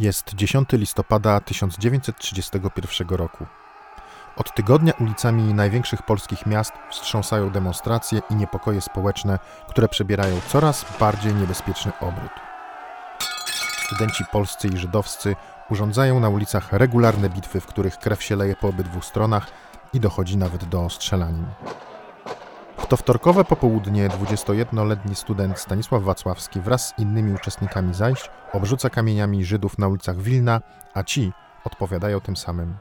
Jest 10 listopada 1931 roku. Od tygodnia ulicami największych polskich miast wstrząsają demonstracje i niepokoje społeczne, które przebierają coraz bardziej niebezpieczny obrót. Studenci polscy i żydowscy urządzają na ulicach regularne bitwy, w których krew się leje po obydwu stronach i dochodzi nawet do strzelanin. To wtorkowe popołudnie 21-letni student Stanisław Wacławski wraz z innymi uczestnikami zajść obrzuca kamieniami Żydów na ulicach Wilna, a ci odpowiadają tym samym.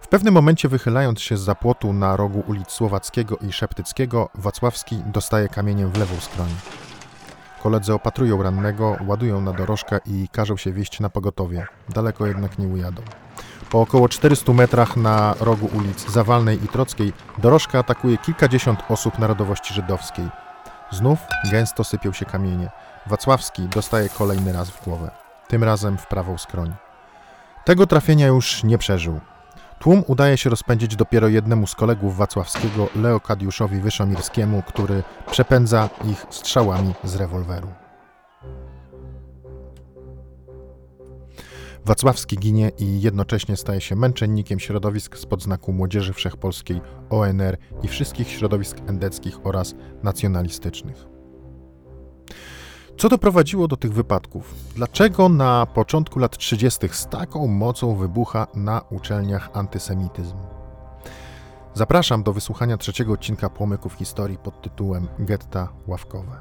W pewnym momencie wychylając się z zapłotu na rogu ulic Słowackiego i Szeptyckiego, Wacławski dostaje kamieniem w lewą skroń. Koledzy opatrują rannego, ładują na dorożkę i każą się wieść na pogotowie. Daleko jednak nie ujadą. Po około 400 metrach na rogu ulic Zawalnej i Trockiej dorożka atakuje kilkadziesiąt osób narodowości żydowskiej. Znów gęsto sypią się kamienie. Wacławski dostaje kolejny raz w głowę. Tym razem w prawą skroń. Tego trafienia już nie przeżył. Tłum udaje się rozpędzić dopiero jednemu z kolegów Wacławskiego, Leokadiuszowi Wyszomirskiemu, który przepędza ich strzałami z rewolweru. Wacławski ginie i jednocześnie staje się męczennikiem środowisk spod znaku Młodzieży Wszechpolskiej, ONR i wszystkich środowisk endeckich oraz nacjonalistycznych. Co doprowadziło do tych wypadków? Dlaczego na początku lat 30. z taką mocą wybucha na uczelniach antysemityzm? Zapraszam do wysłuchania trzeciego odcinka Płomyków Historii pod tytułem Getta Ławkowe.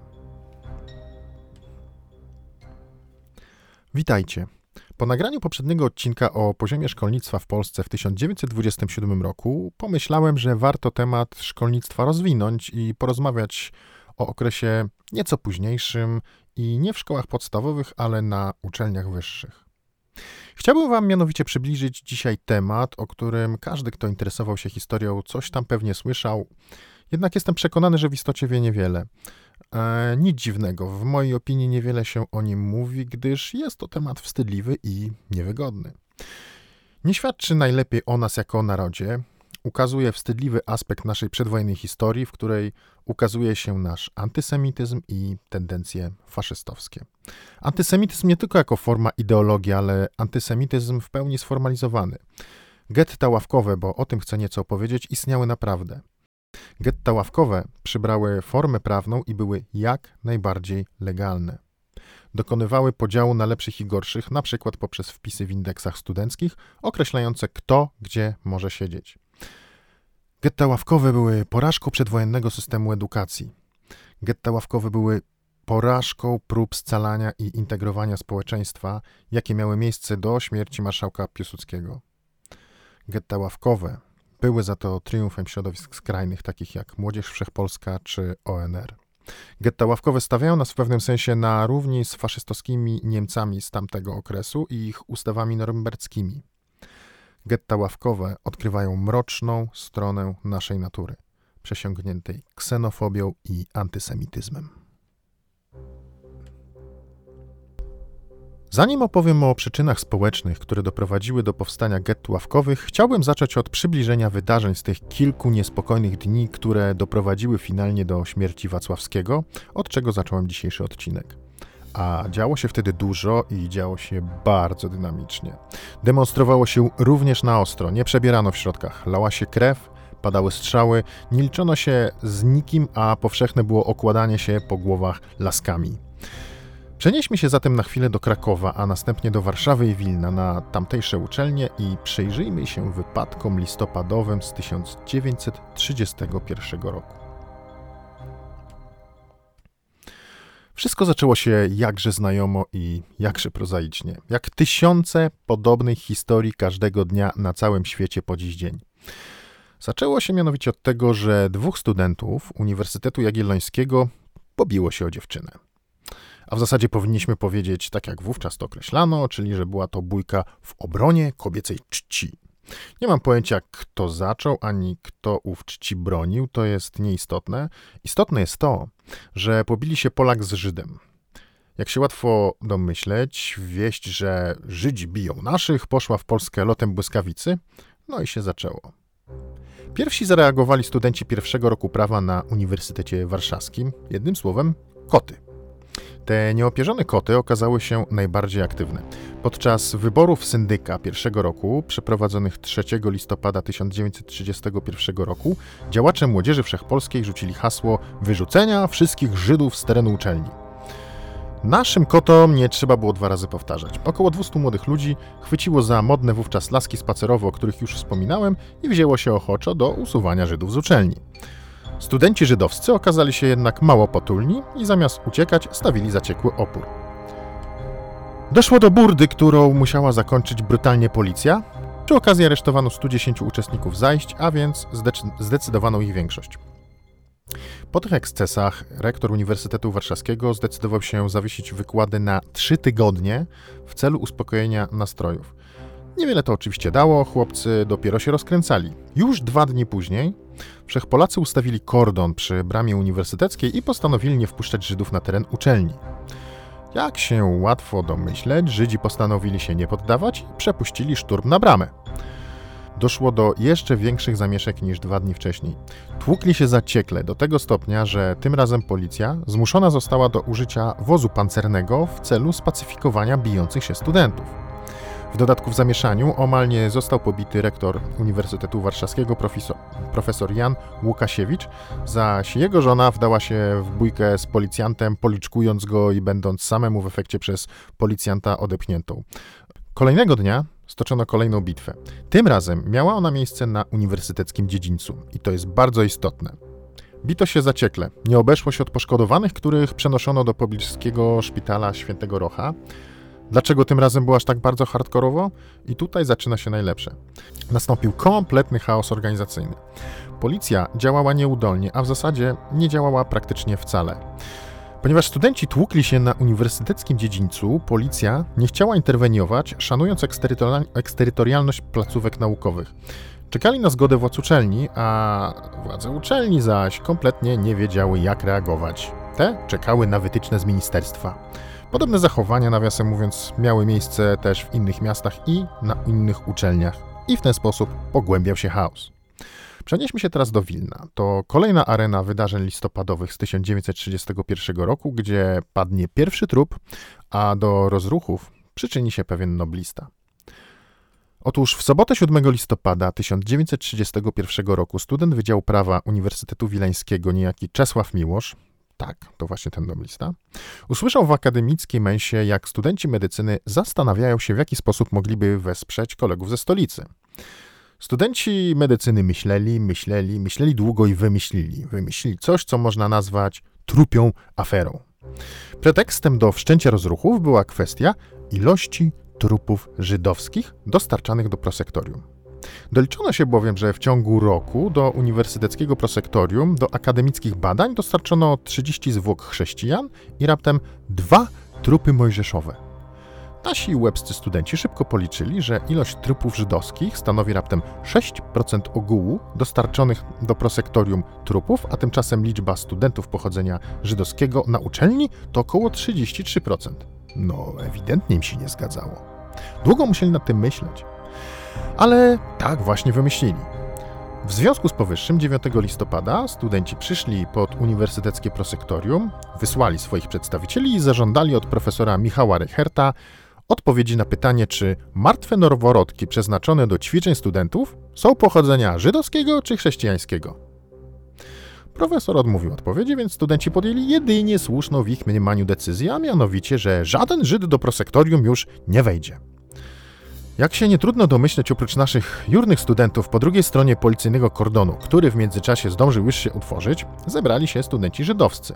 Witajcie. Po nagraniu poprzedniego odcinka o poziomie szkolnictwa w Polsce w 1927 roku pomyślałem, że warto temat szkolnictwa rozwinąć i porozmawiać o okresie nieco późniejszym i nie w szkołach podstawowych, ale na uczelniach wyższych. Chciałbym Wam mianowicie przybliżyć dzisiaj temat, o którym każdy, kto interesował się historią, coś tam pewnie słyszał, jednak jestem przekonany, że w istocie wie niewiele. E, nic dziwnego, w mojej opinii niewiele się o nim mówi, gdyż jest to temat wstydliwy i niewygodny. Nie świadczy najlepiej o nas jako o narodzie, ukazuje wstydliwy aspekt naszej przedwojennej historii, w której ukazuje się nasz antysemityzm i tendencje faszystowskie. Antysemityzm nie tylko jako forma ideologii, ale antysemityzm w pełni sformalizowany. Getta ławkowe, bo o tym chcę nieco opowiedzieć, istniały naprawdę. Getta ławkowe przybrały formę prawną i były jak najbardziej legalne. Dokonywały podziału na lepszych i gorszych, na przykład poprzez wpisy w indeksach studenckich określające kto gdzie może siedzieć. Getta ławkowe były porażką przedwojennego systemu edukacji. Getta ławkowe były porażką prób scalania i integrowania społeczeństwa, jakie miały miejsce do śmierci marszałka Piłsudskiego. Getta ławkowe były za to triumfem środowisk skrajnych, takich jak Młodzież Wszechpolska czy ONR. Getta ławkowe stawiają nas w pewnym sensie na równi z faszystowskimi Niemcami z tamtego okresu i ich ustawami norymberckimi. Getta ławkowe odkrywają mroczną stronę naszej natury, przesiągniętej ksenofobią i antysemityzmem. Zanim opowiem o przyczynach społecznych, które doprowadziły do powstania gett ławkowych, chciałbym zacząć od przybliżenia wydarzeń z tych kilku niespokojnych dni, które doprowadziły finalnie do śmierci Wacławskiego, od czego zacząłem dzisiejszy odcinek. A działo się wtedy dużo i działo się bardzo dynamicznie. Demonstrowało się również na ostro, nie przebierano w środkach, lała się krew, padały strzały, nie liczono się z nikim, a powszechne było okładanie się po głowach laskami. Przenieśmy się zatem na chwilę do Krakowa, a następnie do Warszawy i Wilna na tamtejsze uczelnie i przyjrzyjmy się wypadkom listopadowym z 1931 roku. Wszystko zaczęło się jakże znajomo i jakże prozaicznie, jak tysiące podobnych historii każdego dnia na całym świecie po dziś dzień. Zaczęło się mianowicie od tego, że dwóch studentów Uniwersytetu Jagiellońskiego pobiło się o dziewczynę. A w zasadzie powinniśmy powiedzieć, tak jak wówczas to określano, czyli że była to bójka w obronie kobiecej czci. Nie mam pojęcia, kto zaczął, ani kto ów czci bronił, to jest nieistotne. Istotne jest to, że pobili się Polak z Żydem. Jak się łatwo domyśleć, wieść, że Żydzi biją naszych, poszła w Polskę lotem błyskawicy, no i się zaczęło. Pierwsi zareagowali studenci pierwszego roku prawa na Uniwersytecie Warszawskim, jednym słowem koty. Te nieopierzone koty okazały się najbardziej aktywne. Podczas wyborów syndyka pierwszego roku, przeprowadzonych 3 listopada 1931 roku, działacze młodzieży wszechpolskiej rzucili hasło wyrzucenia wszystkich Żydów z terenu uczelni. Naszym kotom nie trzeba było dwa razy powtarzać. Około 200 młodych ludzi chwyciło za modne wówczas laski spacerowe, o których już wspominałem, i wzięło się ochoczo do usuwania Żydów z uczelni. Studenci żydowscy okazali się jednak mało potulni i zamiast uciekać stawili zaciekły opór. Doszło do burdy, którą musiała zakończyć brutalnie policja. Przy okazji aresztowano 110 uczestników zajść, a więc zdecydowano ich większość. Po tych ekscesach rektor Uniwersytetu Warszawskiego zdecydował się zawiesić wykłady na trzy tygodnie w celu uspokojenia nastrojów. Niewiele to oczywiście dało, chłopcy dopiero się rozkręcali. Już dwa dni później Wszechpolacy ustawili kordon przy bramie uniwersyteckiej i postanowili nie wpuszczać Żydów na teren uczelni. Jak się łatwo domyśleć, Żydzi postanowili się nie poddawać i przepuścili szturm na bramę. Doszło do jeszcze większych zamieszek niż dwa dni wcześniej. Tłukli się zaciekle do tego stopnia, że tym razem policja zmuszona została do użycia wozu pancernego w celu spacyfikowania bijących się studentów. W dodatku w zamieszaniu omal nie został pobity rektor Uniwersytetu Warszawskiego profesor, profesor Jan Łukasiewicz, zaś jego żona wdała się w bójkę z policjantem, policzkując go i będąc samemu w efekcie przez policjanta odepchniętą. Kolejnego dnia stoczono kolejną bitwę. Tym razem miała ona miejsce na uniwersyteckim dziedzińcu i to jest bardzo istotne. Bito się zaciekle. Nie obeszło się od poszkodowanych, których przenoszono do pobliskiego szpitala Świętego Rocha. Dlaczego tym razem było aż tak bardzo hardkorowo? I tutaj zaczyna się najlepsze. Nastąpił kompletny chaos organizacyjny. Policja działała nieudolnie, a w zasadzie nie działała praktycznie wcale. Ponieważ studenci tłukli się na uniwersyteckim dziedzińcu, policja nie chciała interweniować, szanując eksterytorialność placówek naukowych. Czekali na zgodę władz uczelni, a władze uczelni zaś kompletnie nie wiedziały, jak reagować. Te czekały na wytyczne z ministerstwa. Podobne zachowania, nawiasem mówiąc, miały miejsce też w innych miastach i na innych uczelniach, i w ten sposób pogłębiał się chaos. Przenieśmy się teraz do Wilna. To kolejna arena wydarzeń listopadowych z 1931 roku, gdzie padnie pierwszy trup, a do rozruchów przyczyni się pewien noblista. Otóż w sobotę 7 listopada 1931 roku student Wydziału Prawa Uniwersytetu Wileńskiego, niejaki Czesław Miłosz, tak, to właśnie ten noblista, usłyszał w akademickiej mensie, jak studenci medycyny zastanawiają się, w jaki sposób mogliby wesprzeć kolegów ze stolicy. Studenci medycyny myśleli, myśleli, myśleli długo i wymyślili. Wymyślili coś, co można nazwać trupią aferą. Pretekstem do wszczęcia rozruchów była kwestia ilości trupów żydowskich dostarczanych do prosektorium. Doliczono się bowiem, że w ciągu roku do Uniwersyteckiego Prosektorium, do akademickich badań dostarczono 30 zwłok chrześcijan i raptem dwa trupy mojżeszowe. Nasi łebscy studenci szybko policzyli, że ilość trupów żydowskich stanowi raptem 6% ogółu dostarczonych do prosektorium trupów, a tymczasem liczba studentów pochodzenia żydowskiego na uczelni to około 33%. No, ewidentnie im się nie zgadzało. Długo musieli nad tym myśleć. Ale tak właśnie wymyślili. W związku z powyższym 9 listopada studenci przyszli pod Uniwersyteckie Prosektorium, wysłali swoich przedstawicieli i zażądali od profesora Michała Reicherta odpowiedzi na pytanie, czy martwe noworodki przeznaczone do ćwiczeń studentów są pochodzenia żydowskiego czy chrześcijańskiego. Profesor odmówił odpowiedzi, więc studenci podjęli jedynie słuszną w ich mniemaniu decyzję, a mianowicie, że żaden Żyd do prosektorium już nie wejdzie. Jak się nie trudno domyśleć, oprócz naszych jurnych studentów po drugiej stronie policyjnego kordonu, który w międzyczasie zdążył już się utworzyć, zebrali się studenci żydowscy.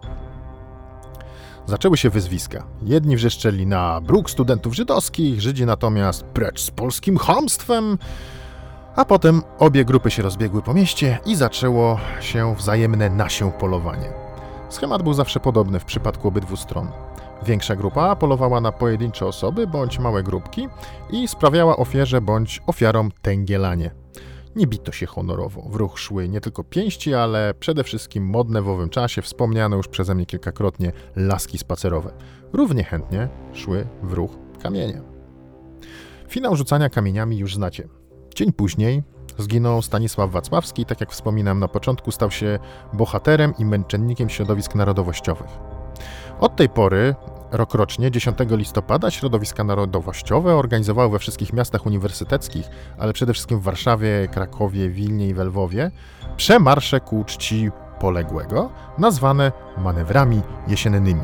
Zaczęły się wyzwiska. Jedni wrzeszczeli na bruk studentów żydowskich, Żydzi natomiast precz z polskim hamstwem. A potem obie grupy się rozbiegły po mieście i zaczęło się wzajemne nasię polowanie. Schemat był zawsze podobny w przypadku obydwu stron. Większa grupa polowała na pojedyncze osoby bądź małe grupki i sprawiała ofierze bądź ofiarom tęgielanie. Nie bito się honorowo. W ruch szły nie tylko pięści, ale przede wszystkim modne w owym czasie, wspomniane już przeze mnie kilkakrotnie, laski spacerowe. Równie chętnie szły w ruch kamienie. Finał rzucania kamieniami już znacie. Dzień później zginął Stanisław Wacławski, tak jak wspominam na początku, stał się bohaterem i męczennikiem środowisk narodowościowych. Od tej pory rokrocznie 10 listopada środowiska narodowościowe organizowały we wszystkich miastach uniwersyteckich, ale przede wszystkim w Warszawie, Krakowie, Wilnie i Lwowie, przemarsze ku czci poległego, nazwane manewrami jesiennymi.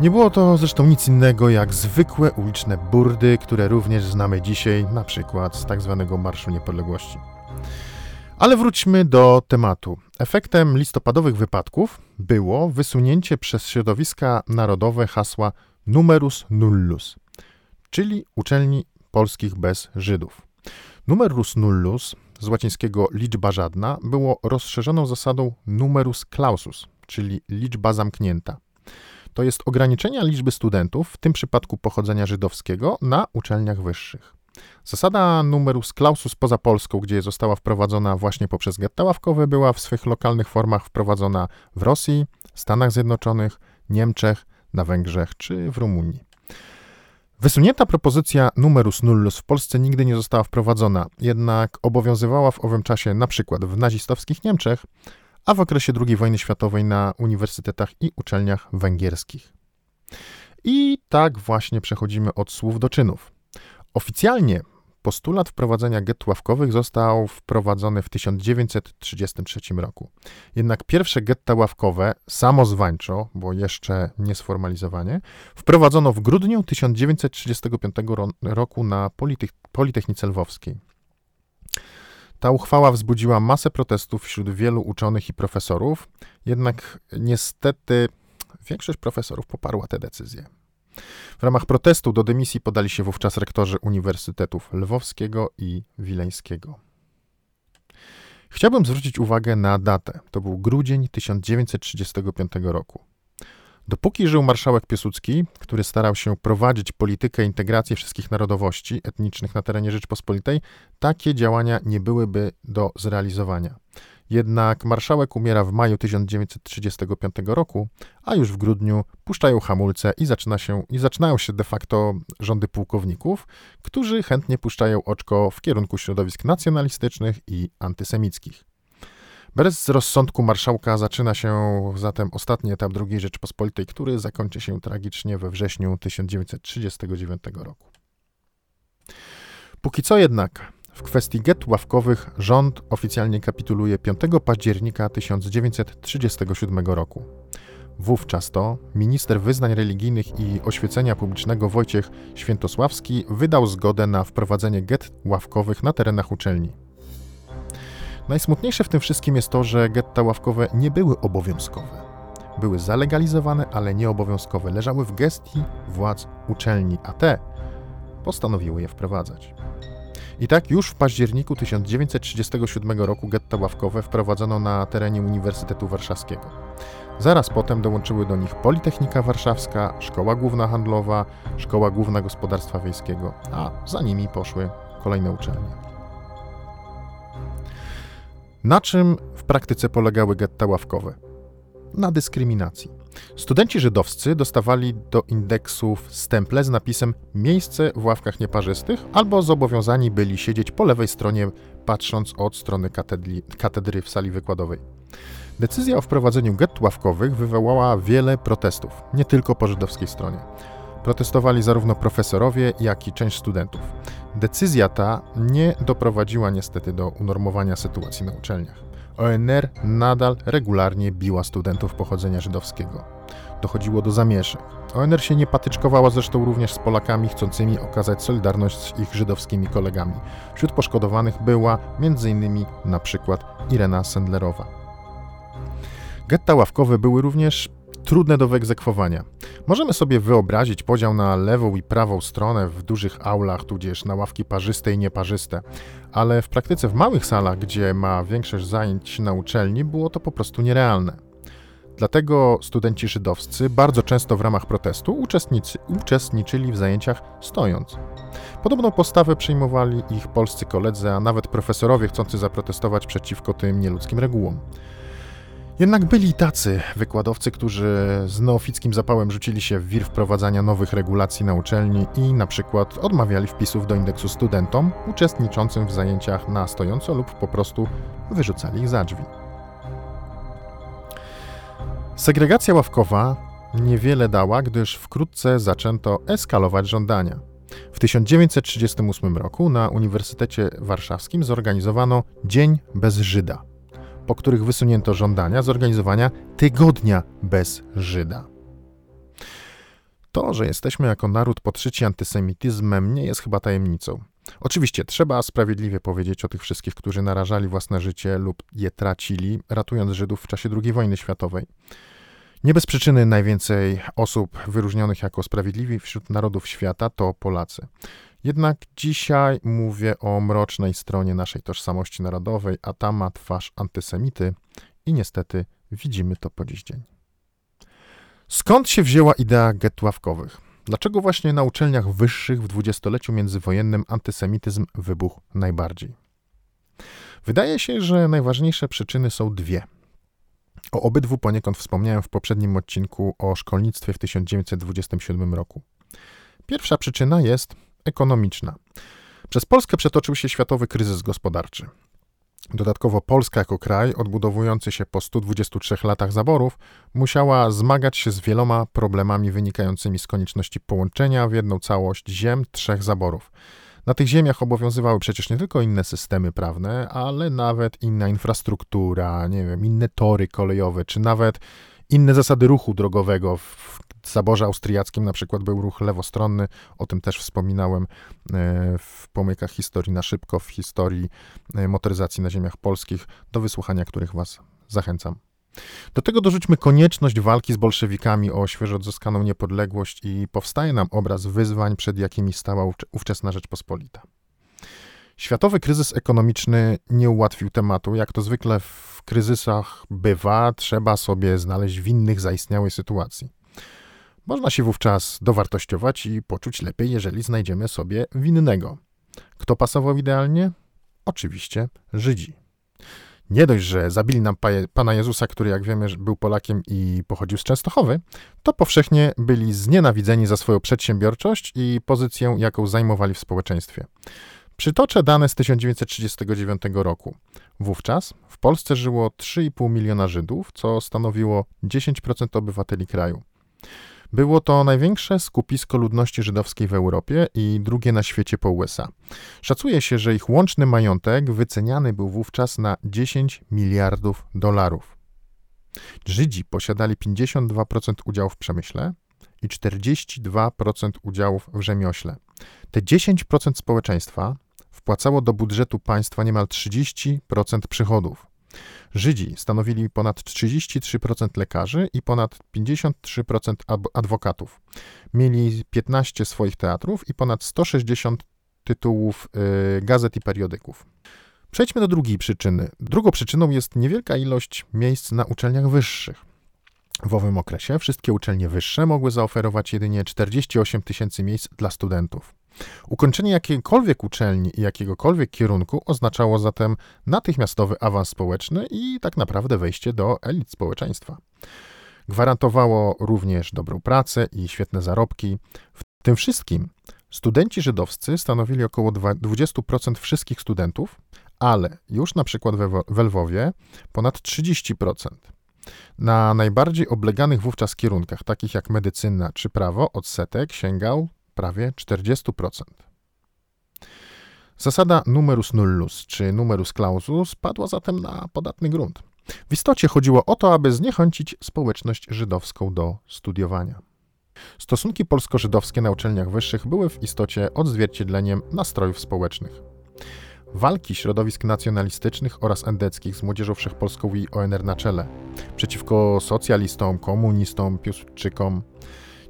Nie było to zresztą nic innego jak zwykłe uliczne burdy, które również znamy dzisiaj, na przykład z tak zwanego Marszu Niepodległości. Ale wróćmy do tematu. Efektem listopadowych wypadków było wysunięcie przez środowiska narodowe hasła numerus nullus, czyli uczelni polskich bez Żydów. Numerus nullus, z łacińskiego liczba żadna, było rozszerzoną zasadą numerus clausus, czyli liczba zamknięta. To jest ograniczenia liczby studentów, w tym przypadku pochodzenia żydowskiego, na uczelniach wyższych. Zasada numerus clausus poza Polską, gdzie została wprowadzona właśnie poprzez getta ławkowe, była w swych lokalnych formach wprowadzona w Rosji, Stanach Zjednoczonych, Niemczech, na Węgrzech czy w Rumunii. Wysunięta propozycja numerus nullus w Polsce nigdy nie została wprowadzona, jednak obowiązywała w owym czasie na przykład w nazistowskich Niemczech, a w okresie II wojny światowej na uniwersytetach i uczelniach węgierskich. I tak właśnie przechodzimy od słów do czynów. Oficjalnie postulat wprowadzenia gett ławkowych został wprowadzony w 1933 roku. Jednak pierwsze getta ławkowe, samozwańczo, bo jeszcze nie sformalizowanie, wprowadzono w grudniu 1935 roku na Politechnice Lwowskiej. Ta uchwała wzbudziła masę protestów wśród wielu uczonych i profesorów, jednak niestety większość profesorów poparła tę decyzję. W ramach protestu do dymisji podali się wówczas rektorzy Uniwersytetów Lwowskiego i Wileńskiego. Chciałbym zwrócić uwagę na datę. To był grudzień 1935 roku. Dopóki żył marszałek Piłsudski, który starał się prowadzić politykę integracji wszystkich narodowości etnicznych na terenie Rzeczpospolitej, takie działania nie byłyby do zrealizowania. Jednak marszałek umiera w maju 1935 roku, a już w grudniu puszczają hamulce i, zaczyna się, i zaczynają się de facto rządy pułkowników, którzy chętnie puszczają oczko w kierunku środowisk nacjonalistycznych i antysemickich. Bez rozsądku marszałka zaczyna się zatem ostatni etap II Rzeczpospolitej, który zakończy się tragicznie we wrześniu 1939 roku. Póki co jednak w kwestii get ławkowych rząd oficjalnie kapituluje 5 października 1937 roku. Wówczas to minister wyznań religijnych i oświecenia publicznego Wojciech Świętosławski wydał zgodę na wprowadzenie get ławkowych na terenach uczelni. Najsmutniejsze w tym wszystkim jest to, że getta ławkowe nie były obowiązkowe. Były zalegalizowane, ale nieobowiązkowe. Leżały w gestii władz uczelni, a te postanowiły je wprowadzać. I tak już w październiku 1937 roku getta ławkowe wprowadzono na terenie Uniwersytetu Warszawskiego. Zaraz potem dołączyły do nich Politechnika Warszawska, Szkoła Główna Handlowa, Szkoła Główna Gospodarstwa Wiejskiego, a za nimi poszły kolejne uczelnie. Na czym w praktyce polegały getta ławkowe? Na dyskryminacji. Studenci żydowscy dostawali do indeksów stemple z napisem miejsce w ławkach nieparzystych albo zobowiązani byli siedzieć po lewej stronie, patrząc od strony katedry, katedry w sali wykładowej. Decyzja o wprowadzeniu gett ławkowych wywołała wiele protestów, nie tylko po żydowskiej stronie. Protestowali zarówno profesorowie, jak i część studentów. Decyzja ta nie doprowadziła niestety do unormowania sytuacji na uczelniach. ONR nadal regularnie biła studentów pochodzenia żydowskiego. Dochodziło do zamieszek. ONR się nie patyczkowała zresztą również z Polakami chcącymi okazać solidarność z ich żydowskimi kolegami. Wśród poszkodowanych była m.in. na przykład Irena Sendlerowa. Getta ławkowe były również trudne do wyegzekwowania. Możemy sobie wyobrazić podział na lewą i prawą stronę w dużych aulach, tudzież na ławki parzyste i nieparzyste, ale w praktyce w małych salach, gdzie ma większość zajęć na uczelni, było to po prostu nierealne. Dlatego studenci żydowscy bardzo często w ramach protestu uczestniczyli w zajęciach stojąc. Podobną postawę przyjmowali ich polscy koledzy, a nawet profesorowie chcący zaprotestować przeciwko tym nieludzkim regułom. Jednak byli tacy wykładowcy, którzy z neofickim zapałem rzucili się w wir wprowadzania nowych regulacji na uczelni i na przykład odmawiali wpisów do indeksu studentom uczestniczącym w zajęciach na stojąco lub po prostu wyrzucali ich za drzwi. Segregacja ławkowa niewiele dała, gdyż wkrótce zaczęto eskalować żądania. W 1938 roku na Uniwersytecie Warszawskim zorganizowano Dzień bez Żyda, po których wysunięto żądania zorganizowania Tygodnia bez Żyda. To, że jesteśmy jako naród podszyci antysemityzmem, nie jest chyba tajemnicą. Oczywiście trzeba sprawiedliwie powiedzieć o tych wszystkich, którzy narażali własne życie lub je tracili, ratując Żydów w czasie II wojny światowej. Nie bez przyczyny najwięcej osób wyróżnionych jako sprawiedliwi wśród narodów świata to Polacy. Jednak dzisiaj mówię o mrocznej stronie naszej tożsamości narodowej, a ta ma twarz antysemity i niestety widzimy to po dziś dzień. Skąd się wzięła idea get ławkowych? Dlaczego właśnie na uczelniach wyższych w dwudziestoleciu międzywojennym antysemityzm wybuchł najbardziej? Wydaje się, że najważniejsze przyczyny są dwie. O obydwu poniekąd wspomniałem w poprzednim odcinku o szkolnictwie w 1927 roku. Pierwsza przyczyna jest ekonomiczna. Przez Polskę przetoczył się światowy kryzys gospodarczy. Dodatkowo Polska jako kraj, odbudowujący się po 123 latach zaborów, musiała zmagać się z wieloma problemami wynikającymi z konieczności połączenia w jedną całość ziem trzech zaborów. Na tych ziemiach obowiązywały przecież nie tylko inne systemy prawne, ale nawet inna infrastruktura, nie wiem, inne tory kolejowe, czy nawet inne zasady ruchu drogowego. W zaborze austriackim na przykład był ruch lewostronny, o tym też wspominałem e, w pomykach historii na szybko, w historii e, motoryzacji na ziemiach polskich, do wysłuchania których Was zachęcam. Do tego dorzućmy konieczność walki z bolszewikami o świeżo odzyskaną niepodległość i powstaje nam obraz wyzwań, przed jakimi stała ówczesna Rzeczpospolita. Światowy kryzys ekonomiczny nie ułatwił tematu. Jak to zwykle w kryzysach bywa, trzeba sobie znaleźć winnych zaistniałej sytuacji. Można się wówczas dowartościować i poczuć lepiej, jeżeli znajdziemy sobie winnego. Kto pasował idealnie? Oczywiście Żydzi. Nie dość, że zabili nam Pana Jezusa, który jak wiemy był Polakiem i pochodził z Częstochowy, to powszechnie byli znienawidzeni za swoją przedsiębiorczość i pozycję, jaką zajmowali w społeczeństwie. Przytoczę dane z 1939 roku. Wówczas w Polsce żyło 3,5 miliona Żydów, co stanowiło 10% obywateli kraju. Było to największe skupisko ludności żydowskiej w Europie i drugie na świecie po USA. Szacuje się, że ich łączny majątek wyceniany był wówczas na 10 miliardów dolarów. Żydzi posiadali 52% udziałów w przemyśle i 42% udziałów w rzemiośle. Te 10% społeczeństwa wpłacało do budżetu państwa niemal 30% przychodów. Żydzi stanowili ponad 33% lekarzy i ponad 53% adwokatów. Mieli 15 swoich teatrów i ponad 160 tytułów y, gazet i periodyków. Przejdźmy do drugiej przyczyny. Drugą przyczyną jest niewielka ilość miejsc na uczelniach wyższych. W owym okresie wszystkie uczelnie wyższe mogły zaoferować jedynie 48 tysięcy miejsc dla studentów. Ukończenie jakiejkolwiek uczelni i jakiegokolwiek kierunku oznaczało zatem natychmiastowy awans społeczny i tak naprawdę wejście do elit społeczeństwa. Gwarantowało również dobrą pracę i świetne zarobki. W tym wszystkim studenci żydowscy stanowili około 20% wszystkich studentów, ale już na przykład we Lwowie ponad 30%. Na najbardziej obleganych wówczas kierunkach, takich jak medycyna czy prawo, odsetek sięgał prawie 40%. Zasada numerus nullus czy numerus clausus padła zatem na podatny grunt. W istocie chodziło o to, aby zniechęcić społeczność żydowską do studiowania. Stosunki polsko-żydowskie na uczelniach wyższych były w istocie odzwierciedleniem nastrojów społecznych. Walki środowisk nacjonalistycznych oraz endeckich z młodzieżą wszechpolską i ONR na czele przeciwko socjalistom, komunistom, piłsudczykom,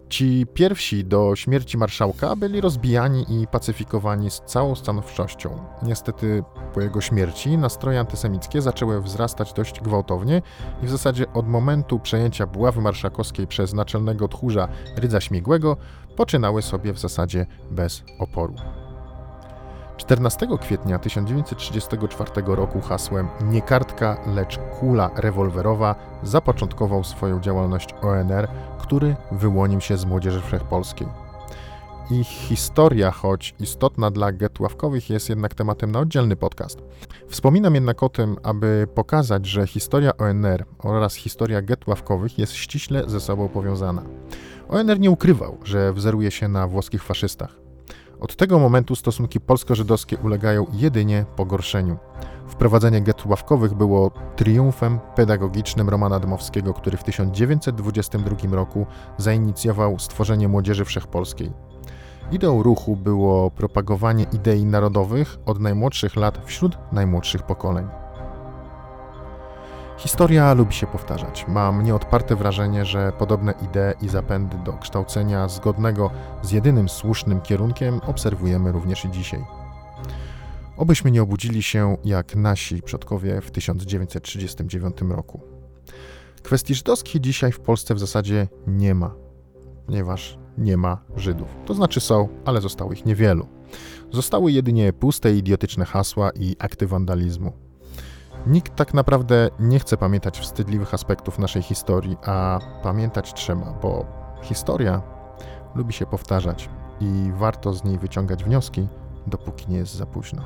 Ci pierwsi do śmierci marszałka byli rozbijani i pacyfikowani z całą stanowczością. Niestety po jego śmierci nastroje antysemickie zaczęły wzrastać dość gwałtownie i w zasadzie od momentu przejęcia buławy marszałkowskiej przez naczelnego tchórza Rydza Śmigłego poczynały sobie w zasadzie bez oporu. 14 kwietnia 1934 roku hasłem Nie kartka, lecz kula rewolwerowa zapoczątkował swoją działalność ONR, który wyłonił się z Młodzieży Wszechpolskiej. Ich historia, choć istotna dla getławkowych, jest jednak tematem na oddzielny podcast. Wspominam jednak o tym, aby pokazać, że historia ONR oraz historia getławkowych jest ściśle ze sobą powiązana. ONR nie ukrywał, że wzoruje się na włoskich faszystach. Od tego momentu stosunki polsko-żydowskie ulegają jedynie pogorszeniu. Wprowadzenie getów ławkowych było triumfem pedagogicznym Romana Dmowskiego, który w 1922 roku zainicjował stworzenie Młodzieży Wszechpolskiej. Ideą ruchu było propagowanie idei narodowych od najmłodszych lat wśród najmłodszych pokoleń. Historia lubi się powtarzać. Mam nieodparte wrażenie, że podobne idee i zapędy do kształcenia zgodnego z jedynym słusznym kierunkiem obserwujemy również i dzisiaj. Obyśmy nie obudzili się jak nasi przodkowie w 1939 roku. Kwestii żydowskiej dzisiaj w Polsce w zasadzie nie ma, ponieważ nie ma Żydów. To znaczy są, ale zostało ich niewielu. Zostały jedynie puste idiotyczne hasła i akty wandalizmu. Nikt tak naprawdę nie chce pamiętać wstydliwych aspektów naszej historii, a pamiętać trzeba, bo historia lubi się powtarzać i warto z niej wyciągać wnioski, dopóki nie jest za późno.